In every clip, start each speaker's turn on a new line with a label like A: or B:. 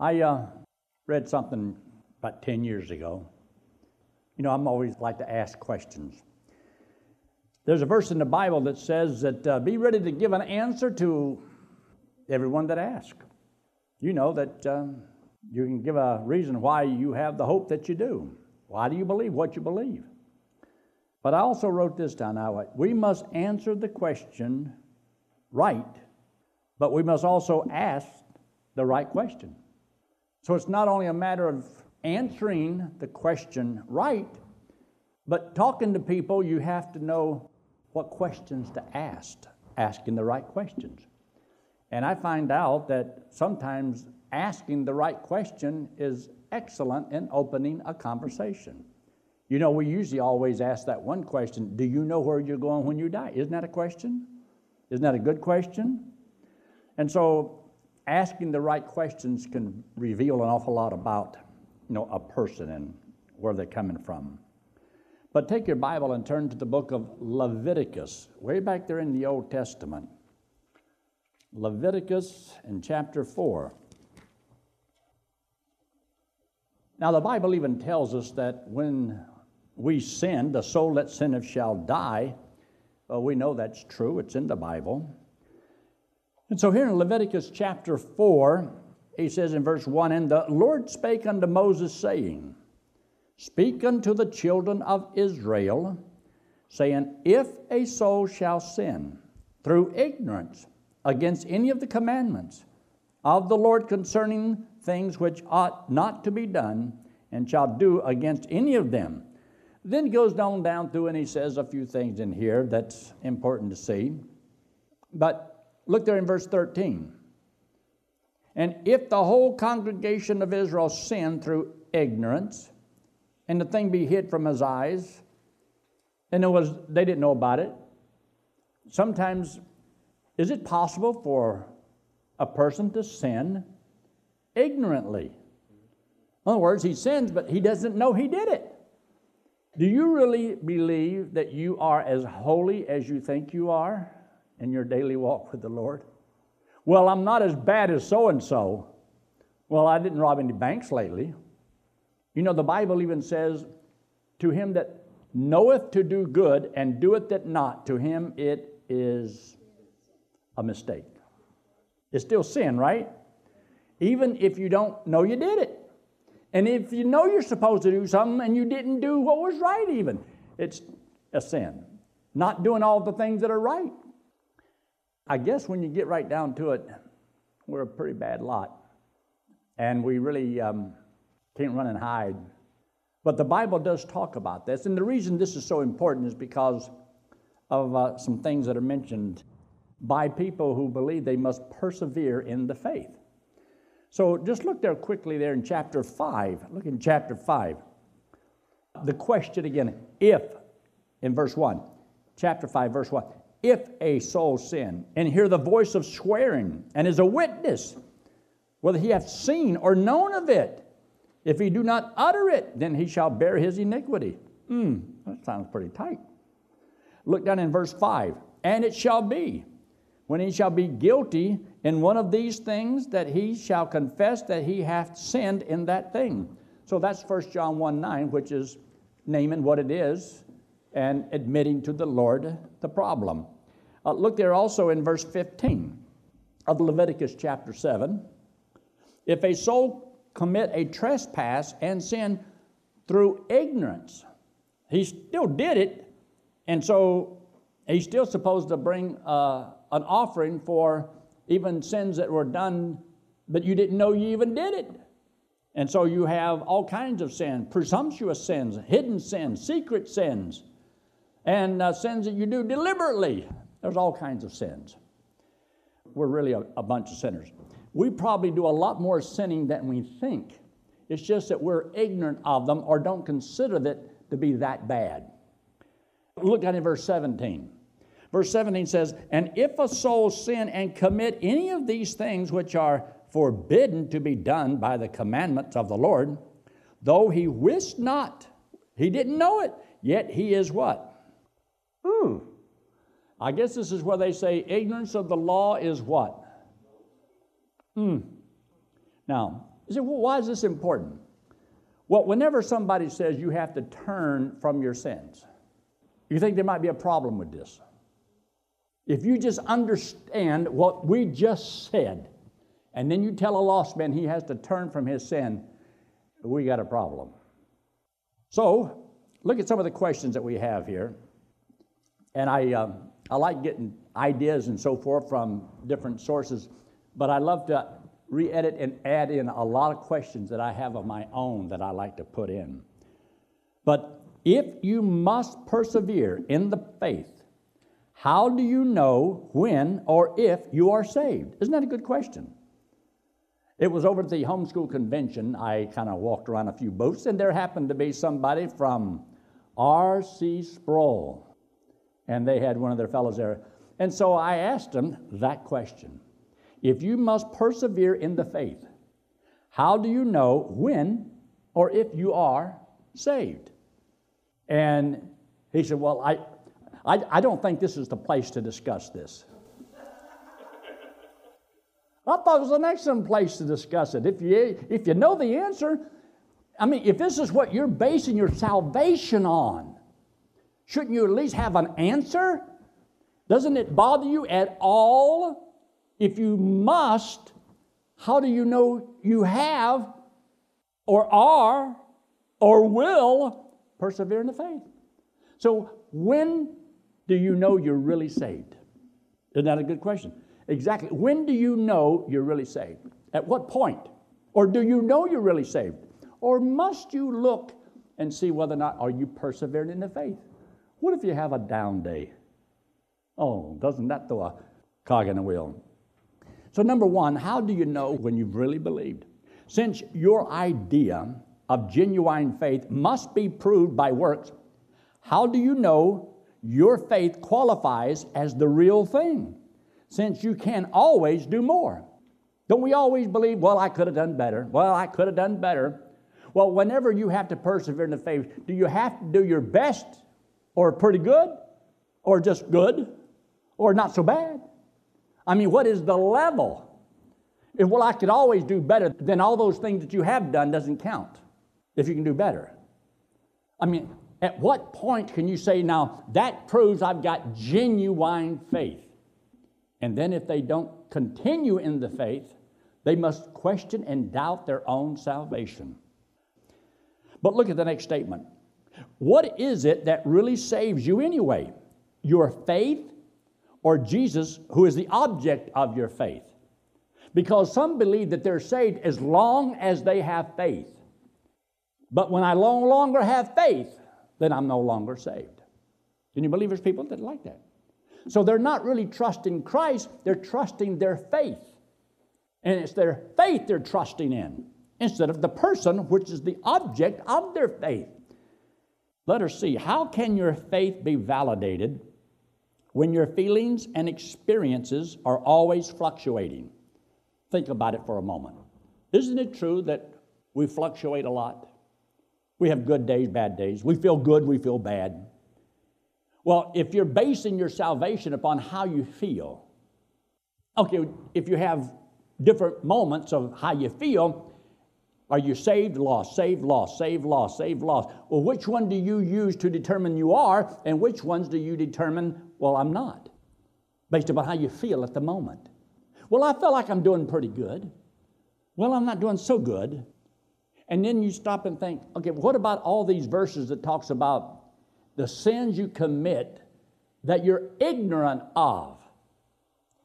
A: I uh, read something about 10 years ago. You know, I'm always like to ask questions. There's a verse in the Bible that says that uh, be ready to give an answer to everyone that asks. You know that um, you can give a reason why you have the hope that you do. Why do you believe what you believe? But I also wrote this down now. We must answer the question right, but we must also ask the right question. So it's not only a matter of answering the question right, but talking to people, you have to know what questions to ask, asking the right questions. And I find out that sometimes asking the right question is excellent in opening a conversation. You know, we usually always ask that one question Do you know where you're going when you die? Isn't that a question? Isn't that a good question? And so, asking the right questions can reveal an awful lot about you know, a person and where they're coming from. But take your Bible and turn to the book of Leviticus, way back there in the Old Testament. Leviticus in chapter 4. Now, the Bible even tells us that when we sin, the soul that sinneth shall die. Well, we know that's true, it's in the Bible. And so here in Leviticus chapter 4, he says in verse 1 And the Lord spake unto Moses, saying, Speak unto the children of Israel, saying, If a soul shall sin through ignorance against any of the commandments of the Lord concerning things which ought not to be done, and shall do against any of them, then he goes down down through and he says a few things in here that's important to see. But look there in verse 13. And if the whole congregation of Israel sin through ignorance, and the thing be hid from his eyes, and it was they didn't know about it. Sometimes, is it possible for a person to sin ignorantly? In other words, he sins, but he doesn't know he did it. Do you really believe that you are as holy as you think you are in your daily walk with the Lord? Well, I'm not as bad as so and so. Well, I didn't rob any banks lately. You know, the Bible even says, To him that knoweth to do good and doeth it not, to him it is a mistake. It's still sin, right? Even if you don't know you did it. And if you know you're supposed to do something and you didn't do what was right, even, it's a sin. Not doing all the things that are right. I guess when you get right down to it, we're a pretty bad lot. And we really um, can't run and hide. But the Bible does talk about this. And the reason this is so important is because of uh, some things that are mentioned by people who believe they must persevere in the faith. So just look there quickly there in chapter 5. Look in chapter 5. The question again, if, in verse 1, chapter 5, verse 1, if a soul sin and hear the voice of swearing and is a witness, whether he hath seen or known of it, if he do not utter it, then he shall bear his iniquity. Hmm, that sounds pretty tight. Look down in verse 5. And it shall be when he shall be guilty in one of these things, that he shall confess that he hath sinned in that thing. So that's 1 John 1 9, which is naming what it is and admitting to the Lord the problem. Uh, look there also in verse 15 of Leviticus chapter 7. If a soul commit a trespass and sin through ignorance, he still did it, and so he's still supposed to bring uh, an offering for even sins that were done, but you didn't know you even did it. And so you have all kinds of sin presumptuous sins, hidden sins, secret sins, and uh, sins that you do deliberately. There's all kinds of sins. We're really a, a bunch of sinners. We probably do a lot more sinning than we think. It's just that we're ignorant of them or don't consider it to be that bad. Look at in verse 17. Verse 17 says, And if a soul sin and commit any of these things which are forbidden to be done by the commandments of the Lord, though he wist not, he didn't know it, yet he is what? Hmm. I guess this is where they say ignorance of the law is what? Hmm. Now, You say, well, why is this important? Well, whenever somebody says you have to turn from your sins, you think there might be a problem with this. If you just understand what we just said, and then you tell a lost man he has to turn from his sin, we got a problem. So, look at some of the questions that we have here. And I, um, I like getting ideas and so forth from different sources, but I love to re edit and add in a lot of questions that I have of my own that I like to put in. But if you must persevere in the faith, how do you know when or if you are saved? Isn't that a good question? It was over at the homeschool convention. I kind of walked around a few booths, and there happened to be somebody from R.C. Sproul. And they had one of their fellows there. And so I asked them that question If you must persevere in the faith, how do you know when or if you are saved? And he said, Well, I, I, I don't think this is the place to discuss this. I thought it was an excellent place to discuss it. If you, if you know the answer, I mean, if this is what you're basing your salvation on, shouldn't you at least have an answer? Doesn't it bother you at all? If you must, how do you know you have or are or will persevere in the faith? So, when do you know you're really saved? Isn't that a good question? Exactly. When do you know you're really saved? At what point? Or do you know you're really saved? Or must you look and see whether or not are you persevering in the faith? What if you have a down day? Oh, doesn't that throw a cog in the wheel? So, number one, how do you know when you've really believed? Since your idea of genuine faith must be proved by works, how do you know your faith qualifies as the real thing? since you can always do more. Don't we always believe, well, I could have done better? Well, I could have done better. Well, whenever you have to persevere in the faith, do you have to do your best or pretty good or just good or not so bad? I mean, what is the level? If, well, I could always do better, then all those things that you have done doesn't count if you can do better. I mean, at what point can you say, now, that proves I've got genuine faith? And then, if they don't continue in the faith, they must question and doubt their own salvation. But look at the next statement. What is it that really saves you anyway? Your faith or Jesus, who is the object of your faith? Because some believe that they're saved as long as they have faith. But when I no longer have faith, then I'm no longer saved. Can you believe there's people that like that? So they're not really trusting Christ, they're trusting their faith. And it's their faith they're trusting in instead of the person, which is the object of their faith. Let us see how can your faith be validated when your feelings and experiences are always fluctuating? Think about it for a moment. Isn't it true that we fluctuate a lot? We have good days, bad days. We feel good, we feel bad. Well, if you're basing your salvation upon how you feel, okay, if you have different moments of how you feel, are you saved, lost, saved, lost, saved, lost, saved, lost? Well, which one do you use to determine you are, and which ones do you determine, well, I'm not, based upon how you feel at the moment? Well, I feel like I'm doing pretty good. Well, I'm not doing so good. And then you stop and think, okay, what about all these verses that talks about the sins you commit that you're ignorant of.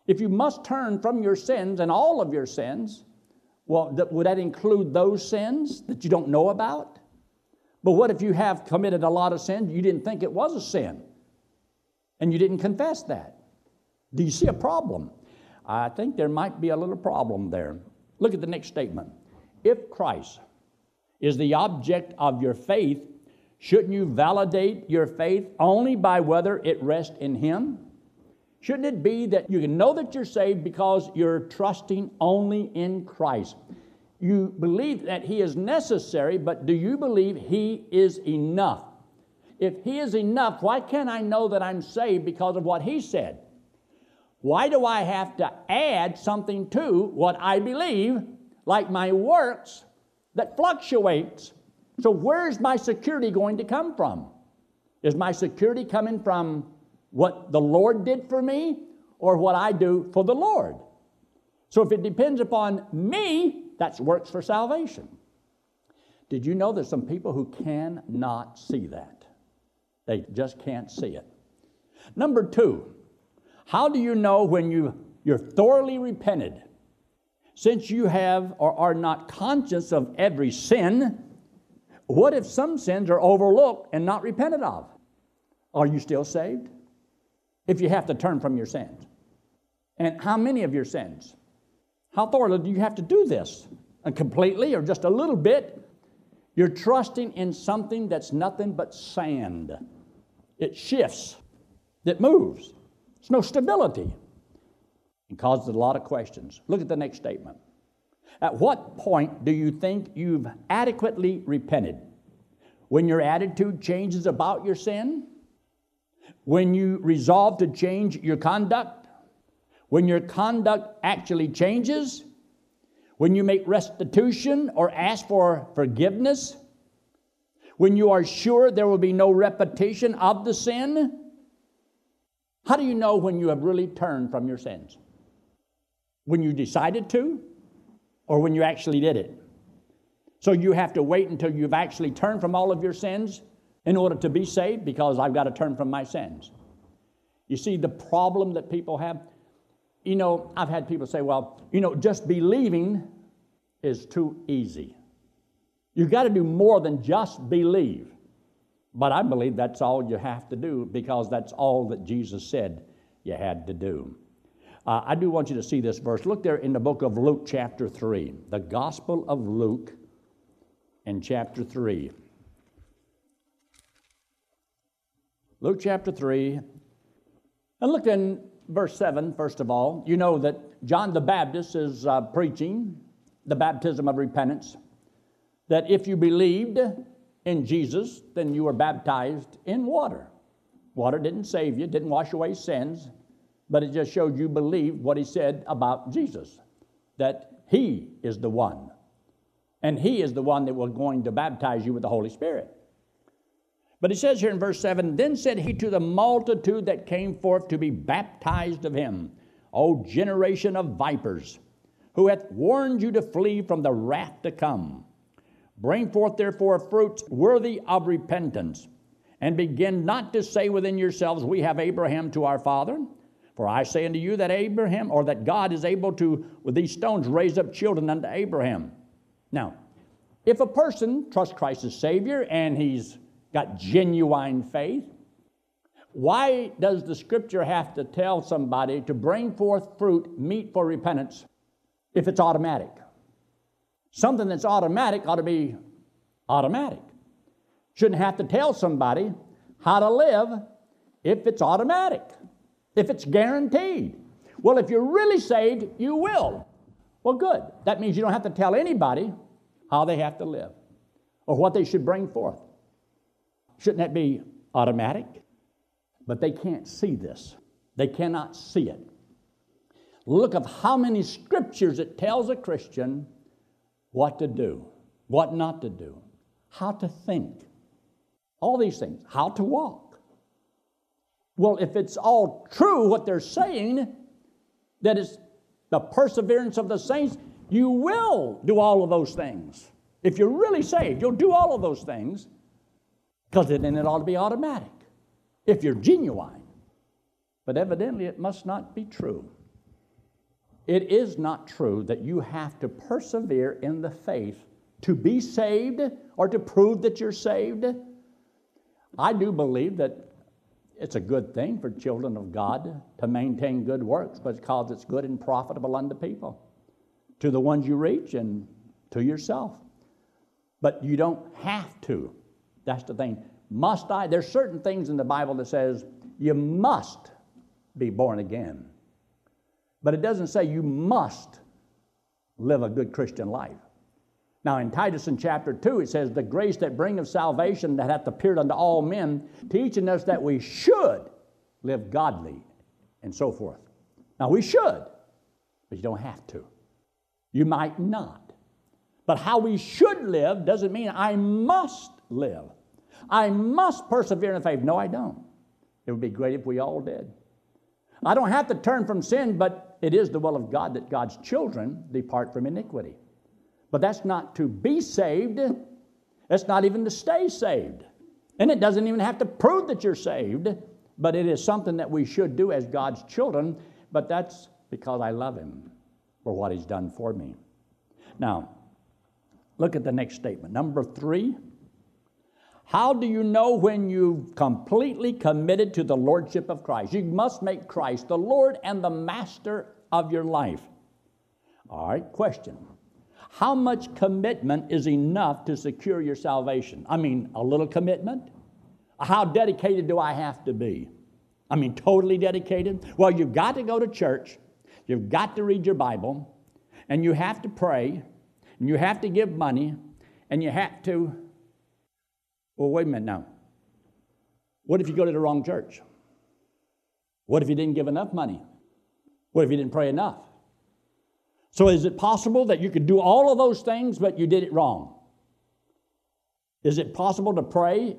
A: If you must turn from your sins and all of your sins, well, that, would that include those sins that you don't know about? But what if you have committed a lot of sins, you didn't think it was a sin, and you didn't confess that? Do you see a problem? I think there might be a little problem there. Look at the next statement. If Christ is the object of your faith, Shouldn't you validate your faith only by whether it rests in Him? Shouldn't it be that you can know that you're saved because you're trusting only in Christ? You believe that He is necessary, but do you believe He is enough? If He is enough, why can't I know that I'm saved because of what He said? Why do I have to add something to what I believe like my works that fluctuates. So, where's my security going to come from? Is my security coming from what the Lord did for me or what I do for the Lord? So, if it depends upon me, that's works for salvation. Did you know there's some people who cannot see that? They just can't see it. Number two, how do you know when you, you're thoroughly repented? Since you have or are not conscious of every sin, what if some sins are overlooked and not repented of? Are you still saved? If you have to turn from your sins. And how many of your sins? How thoroughly do you have to do this? And completely or just a little bit? You're trusting in something that's nothing but sand. It shifts, it moves. There's no stability. It causes a lot of questions. Look at the next statement. At what point do you think you've adequately repented? When your attitude changes about your sin? When you resolve to change your conduct? When your conduct actually changes? when you make restitution or ask for forgiveness, when you are sure there will be no repetition of the sin? How do you know when you have really turned from your sins? When you decided to, or when you actually did it? So you have to wait until you've actually turned from all of your sins in order to be saved because I've got to turn from my sins. You see, the problem that people have, you know, I've had people say, well, you know, just believing is too easy. You've got to do more than just believe. But I believe that's all you have to do because that's all that Jesus said you had to do. Uh, I do want you to see this verse. Look there in the book of Luke, chapter 3. The Gospel of Luke in chapter 3. Luke chapter 3. And look in verse 7, first of all, you know that John the Baptist is uh, preaching the baptism of repentance, that if you believed in Jesus, then you were baptized in water. Water didn't save you, didn't wash away sins, but it just showed you believed what he said about Jesus, that he is the one. And he is the one that was going to baptize you with the Holy Spirit. But he says here in verse 7 Then said he to the multitude that came forth to be baptized of him, O generation of vipers, who hath warned you to flee from the wrath to come. Bring forth therefore fruits worthy of repentance, and begin not to say within yourselves, We have Abraham to our father. For I say unto you that Abraham, or that God is able to, with these stones, raise up children unto Abraham. Now, if a person trusts Christ as Savior and he's got genuine faith, why does the scripture have to tell somebody to bring forth fruit meet for repentance if it's automatic? Something that's automatic ought to be automatic. Shouldn't have to tell somebody how to live if it's automatic, if it's guaranteed. Well, if you're really saved, you will. Well, good. That means you don't have to tell anybody how they have to live or what they should bring forth. Shouldn't that be automatic? But they can't see this, they cannot see it. Look of how many scriptures it tells a Christian what to do, what not to do, how to think, all these things, how to walk. Well, if it's all true what they're saying, that is the perseverance of the saints, you will do all of those things. If you're really saved, you'll do all of those things because then it ought to be automatic if you're genuine. But evidently, it must not be true. It is not true that you have to persevere in the faith to be saved or to prove that you're saved. I do believe that it's a good thing for children of God to maintain good works because it's good and profitable unto people, to the ones you reach and to yourself. But you don't have to. That's the thing. Must I? There's certain things in the Bible that says you must be born again. But it doesn't say you must live a good Christian life. Now, in Titus in chapter 2, it says, The grace that bringeth salvation that hath appeared unto all men, teaching us that we should live godly, and so forth. Now, we should, but you don't have to. You might not. But how we should live doesn't mean I must live. I must persevere in the faith. No, I don't. It would be great if we all did. I don't have to turn from sin, but it is the will of God that God's children depart from iniquity. But that's not to be saved, that's not even to stay saved. And it doesn't even have to prove that you're saved, but it is something that we should do as God's children, but that's because I love Him for what He's done for me. Now, look at the next statement. Number three. How do you know when you've completely committed to the Lordship of Christ? You must make Christ the Lord and the Master of your life. All right, question. How much commitment is enough to secure your salvation? I mean, a little commitment? How dedicated do I have to be? I mean, totally dedicated? Well, you've got to go to church, you've got to read your Bible, and you have to pray, and you have to give money, and you have to well, wait a minute now. What if you go to the wrong church? What if you didn't give enough money? What if you didn't pray enough? So, is it possible that you could do all of those things, but you did it wrong? Is it possible to pray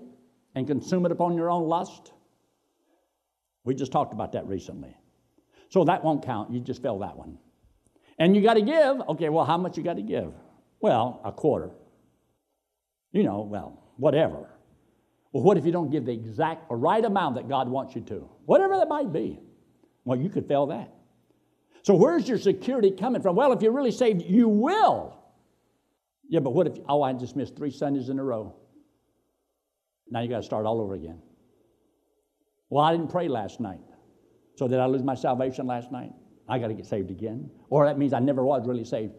A: and consume it upon your own lust? We just talked about that recently. So, that won't count. You just failed that one. And you got to give. Okay, well, how much you got to give? Well, a quarter. You know, well, whatever. Well, what if you don't give the exact right amount that God wants you to? Whatever that might be. Well, you could fail that. So, where's your security coming from? Well, if you're really saved, you will. Yeah, but what if, oh, I just missed three Sundays in a row? Now you got to start all over again. Well, I didn't pray last night. So, did I lose my salvation last night? I got to get saved again. Or that means I never was really saved.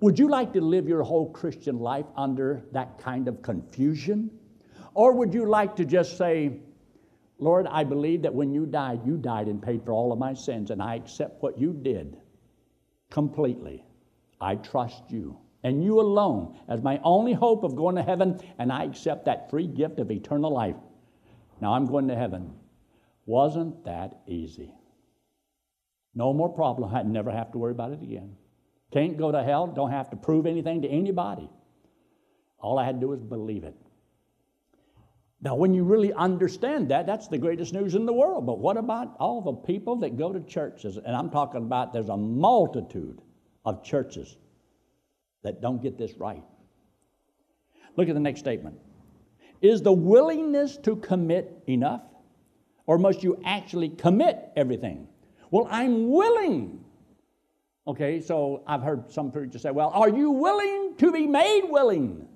A: Would you like to live your whole Christian life under that kind of confusion? Or would you like to just say, Lord, I believe that when you died, you died and paid for all of my sins, and I accept what you did completely. I trust you and you alone as my only hope of going to heaven, and I accept that free gift of eternal life. Now I'm going to heaven. Wasn't that easy? No more problem. I'd never have to worry about it again. Can't go to hell, don't have to prove anything to anybody. All I had to do was believe it. Now, when you really understand that, that's the greatest news in the world. But what about all the people that go to churches? And I'm talking about there's a multitude of churches that don't get this right. Look at the next statement. Is the willingness to commit enough? Or must you actually commit everything? Well, I'm willing Okay, so I've heard some preachers say, well, are you willing to be made willing?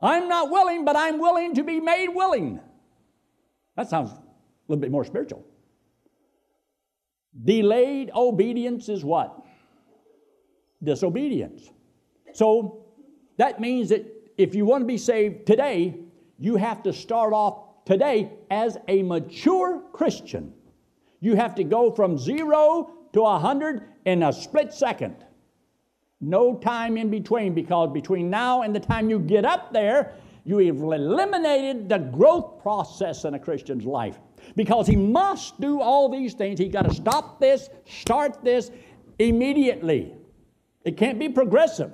A: I'm not willing, but I'm willing to be made willing. That sounds a little bit more spiritual. Delayed obedience is what? Disobedience. So that means that if you want to be saved today, you have to start off today as a mature Christian. You have to go from zero to a 100 in a split second. No time in between because between now and the time you get up there, you have eliminated the growth process in a Christian's life. Because he must do all these things. He's got to stop this, start this immediately. It can't be progressive.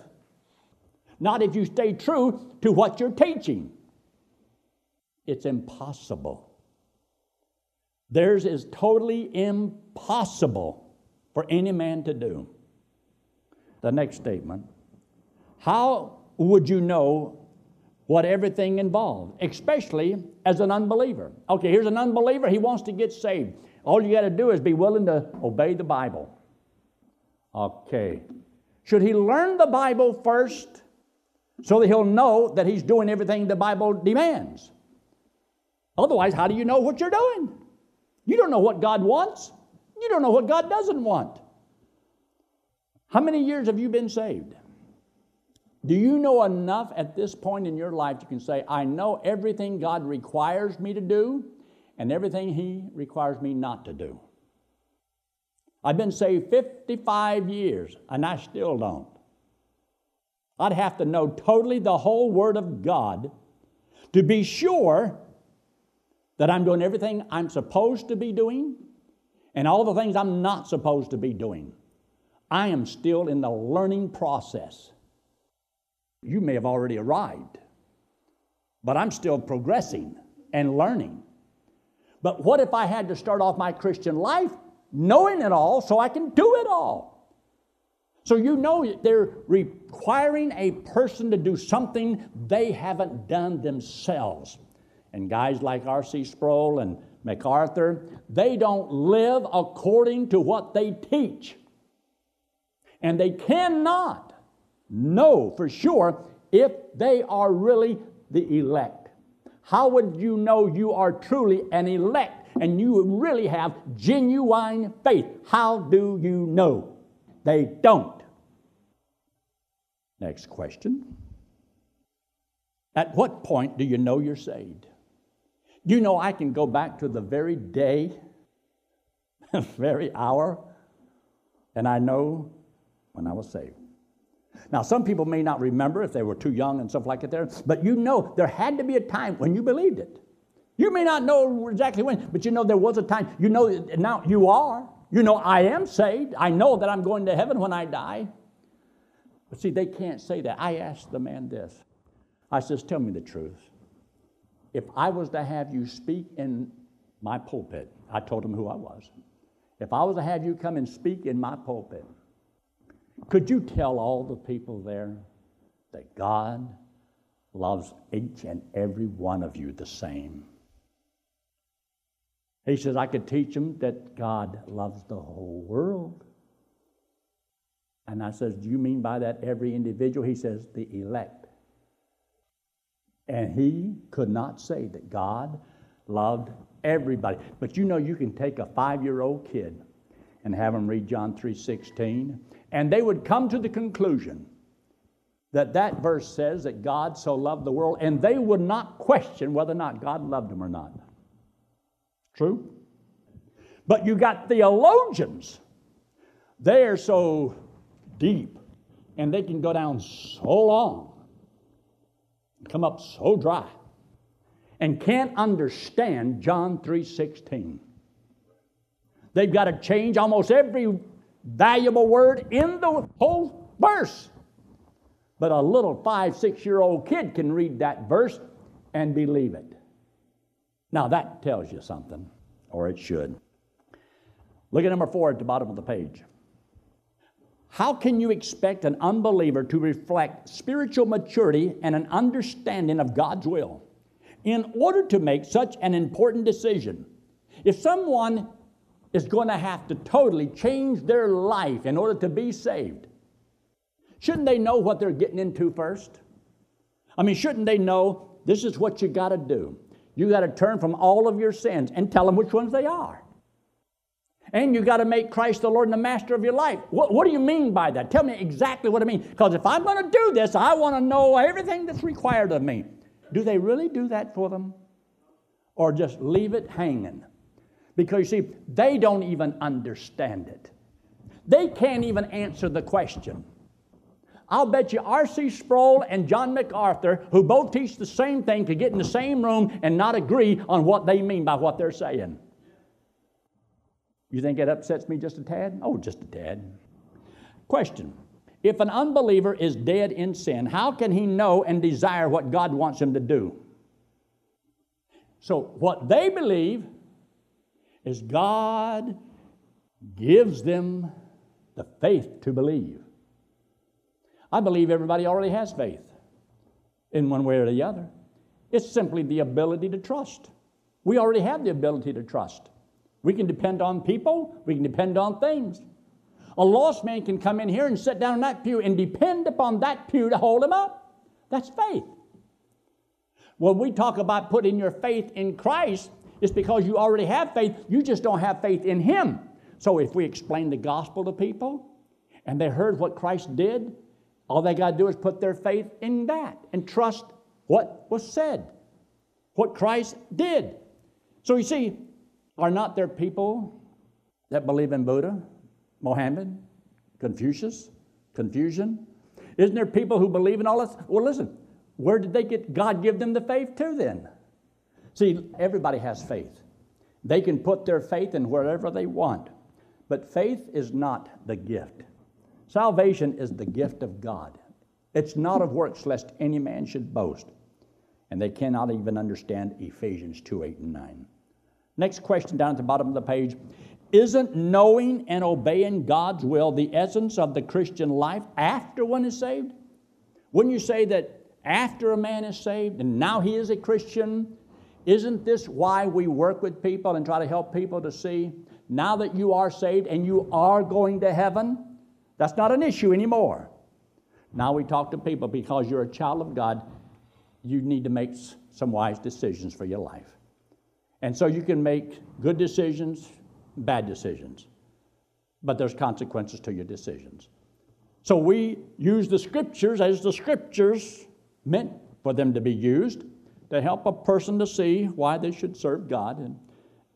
A: Not if you stay true to what you're teaching. It's impossible. Theirs is totally impossible for any man to do. The next statement How would you know what everything involved, especially as an unbeliever? Okay, here's an unbeliever, he wants to get saved. All you got to do is be willing to obey the Bible. Okay. Should he learn the Bible first so that he'll know that he's doing everything the Bible demands? Otherwise, how do you know what you're doing? You don't know what God wants. You don't know what God doesn't want. How many years have you been saved? Do you know enough at this point in your life you can say, I know everything God requires me to do and everything He requires me not to do? I've been saved 55 years and I still don't. I'd have to know totally the whole Word of God to be sure that I'm doing everything I'm supposed to be doing and all the things I'm not supposed to be doing. I am still in the learning process. You may have already arrived, but I'm still progressing and learning. But what if I had to start off my Christian life knowing it all so I can do it all? So you know they're requiring a person to do something they haven't done themselves. And guys like R.C. Sproul and MacArthur, they don't live according to what they teach. And they cannot know for sure if they are really the elect. How would you know you are truly an elect and you really have genuine faith? How do you know? They don't. Next question. At what point do you know you're saved? You know, I can go back to the very day, the very hour, and I know when I was saved. Now, some people may not remember if they were too young and stuff like that there, but you know there had to be a time when you believed it. You may not know exactly when, but you know there was a time. You know now you are. You know I am saved. I know that I'm going to heaven when I die. But see, they can't say that. I asked the man this. I says, Tell me the truth. If I was to have you speak in my pulpit, I told him who I was. If I was to have you come and speak in my pulpit, could you tell all the people there that God loves each and every one of you the same? He says, I could teach them that God loves the whole world. And I says, Do you mean by that every individual? He says, The elect. And he could not say that God loved everybody. But you know, you can take a five year old kid and have him read John 3 16 and they would come to the conclusion that that verse says that God so loved the world, and they would not question whether or not God loved them or not. True? But you got theologians. They are so deep, and they can go down so long, come up so dry, and can't understand John 3:16. They've got to change almost every valuable word in the whole verse. But a little five, six year old kid can read that verse and believe it. Now that tells you something, or it should. Look at number four at the bottom of the page. How can you expect an unbeliever to reflect spiritual maturity and an understanding of God's will in order to make such an important decision? If someone is going to have to totally change their life in order to be saved. Shouldn't they know what they're getting into first? I mean, shouldn't they know this is what you got to do? You got to turn from all of your sins and tell them which ones they are. And you got to make Christ the Lord and the master of your life. What, what do you mean by that? Tell me exactly what I mean. Because if I'm going to do this, I want to know everything that's required of me. Do they really do that for them? Or just leave it hanging? Because you see, they don't even understand it. They can't even answer the question. I'll bet you R.C. Sproul and John MacArthur, who both teach the same thing, could get in the same room and not agree on what they mean by what they're saying. You think it upsets me just a tad? Oh, just a tad. Question If an unbeliever is dead in sin, how can he know and desire what God wants him to do? So, what they believe is God gives them the faith to believe. I believe everybody already has faith in one way or the other. It's simply the ability to trust. We already have the ability to trust. We can depend on people, we can depend on things. A lost man can come in here and sit down in that pew and depend upon that pew to hold him up. That's faith. When we talk about putting your faith in Christ, it's because you already have faith, you just don't have faith in Him. So if we explain the gospel to people and they heard what Christ did, all they got to do is put their faith in that and trust what was said, what Christ did. So you see, are not there people that believe in Buddha, Mohammed, Confucius, confusion? Isn't there people who believe in all this? Well, listen, where did they get God give them the faith to then? See, everybody has faith. They can put their faith in wherever they want. But faith is not the gift. Salvation is the gift of God. It's not of works, lest any man should boast. And they cannot even understand Ephesians 2 8 and 9. Next question down at the bottom of the page Isn't knowing and obeying God's will the essence of the Christian life after one is saved? Wouldn't you say that after a man is saved and now he is a Christian, isn't this why we work with people and try to help people to see now that you are saved and you are going to heaven? That's not an issue anymore. Now we talk to people because you're a child of God, you need to make some wise decisions for your life. And so you can make good decisions, bad decisions, but there's consequences to your decisions. So we use the scriptures as the scriptures meant for them to be used to help a person to see why they should serve God and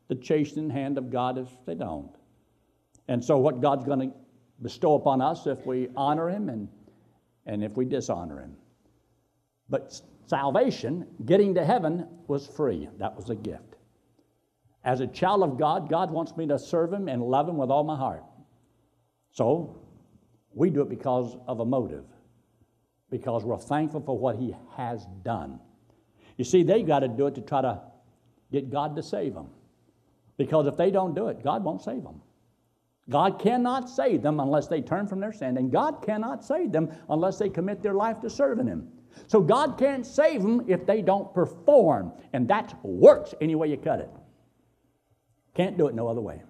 A: the chastening hand of God if they don't. And so, what God's going to bestow upon us if we honor Him and, and if we dishonor Him. But salvation, getting to heaven, was free. That was a gift. As a child of God, God wants me to serve Him and love Him with all my heart. So, we do it because of a motive, because we're thankful for what He has done. You see, they got to do it to try to get God to save them. Because if they don't do it, God won't save them. God cannot save them unless they turn from their sin, and God cannot save them unless they commit their life to serving Him. So God can't save them if they don't perform, and that works any way you cut it. Can't do it no other way.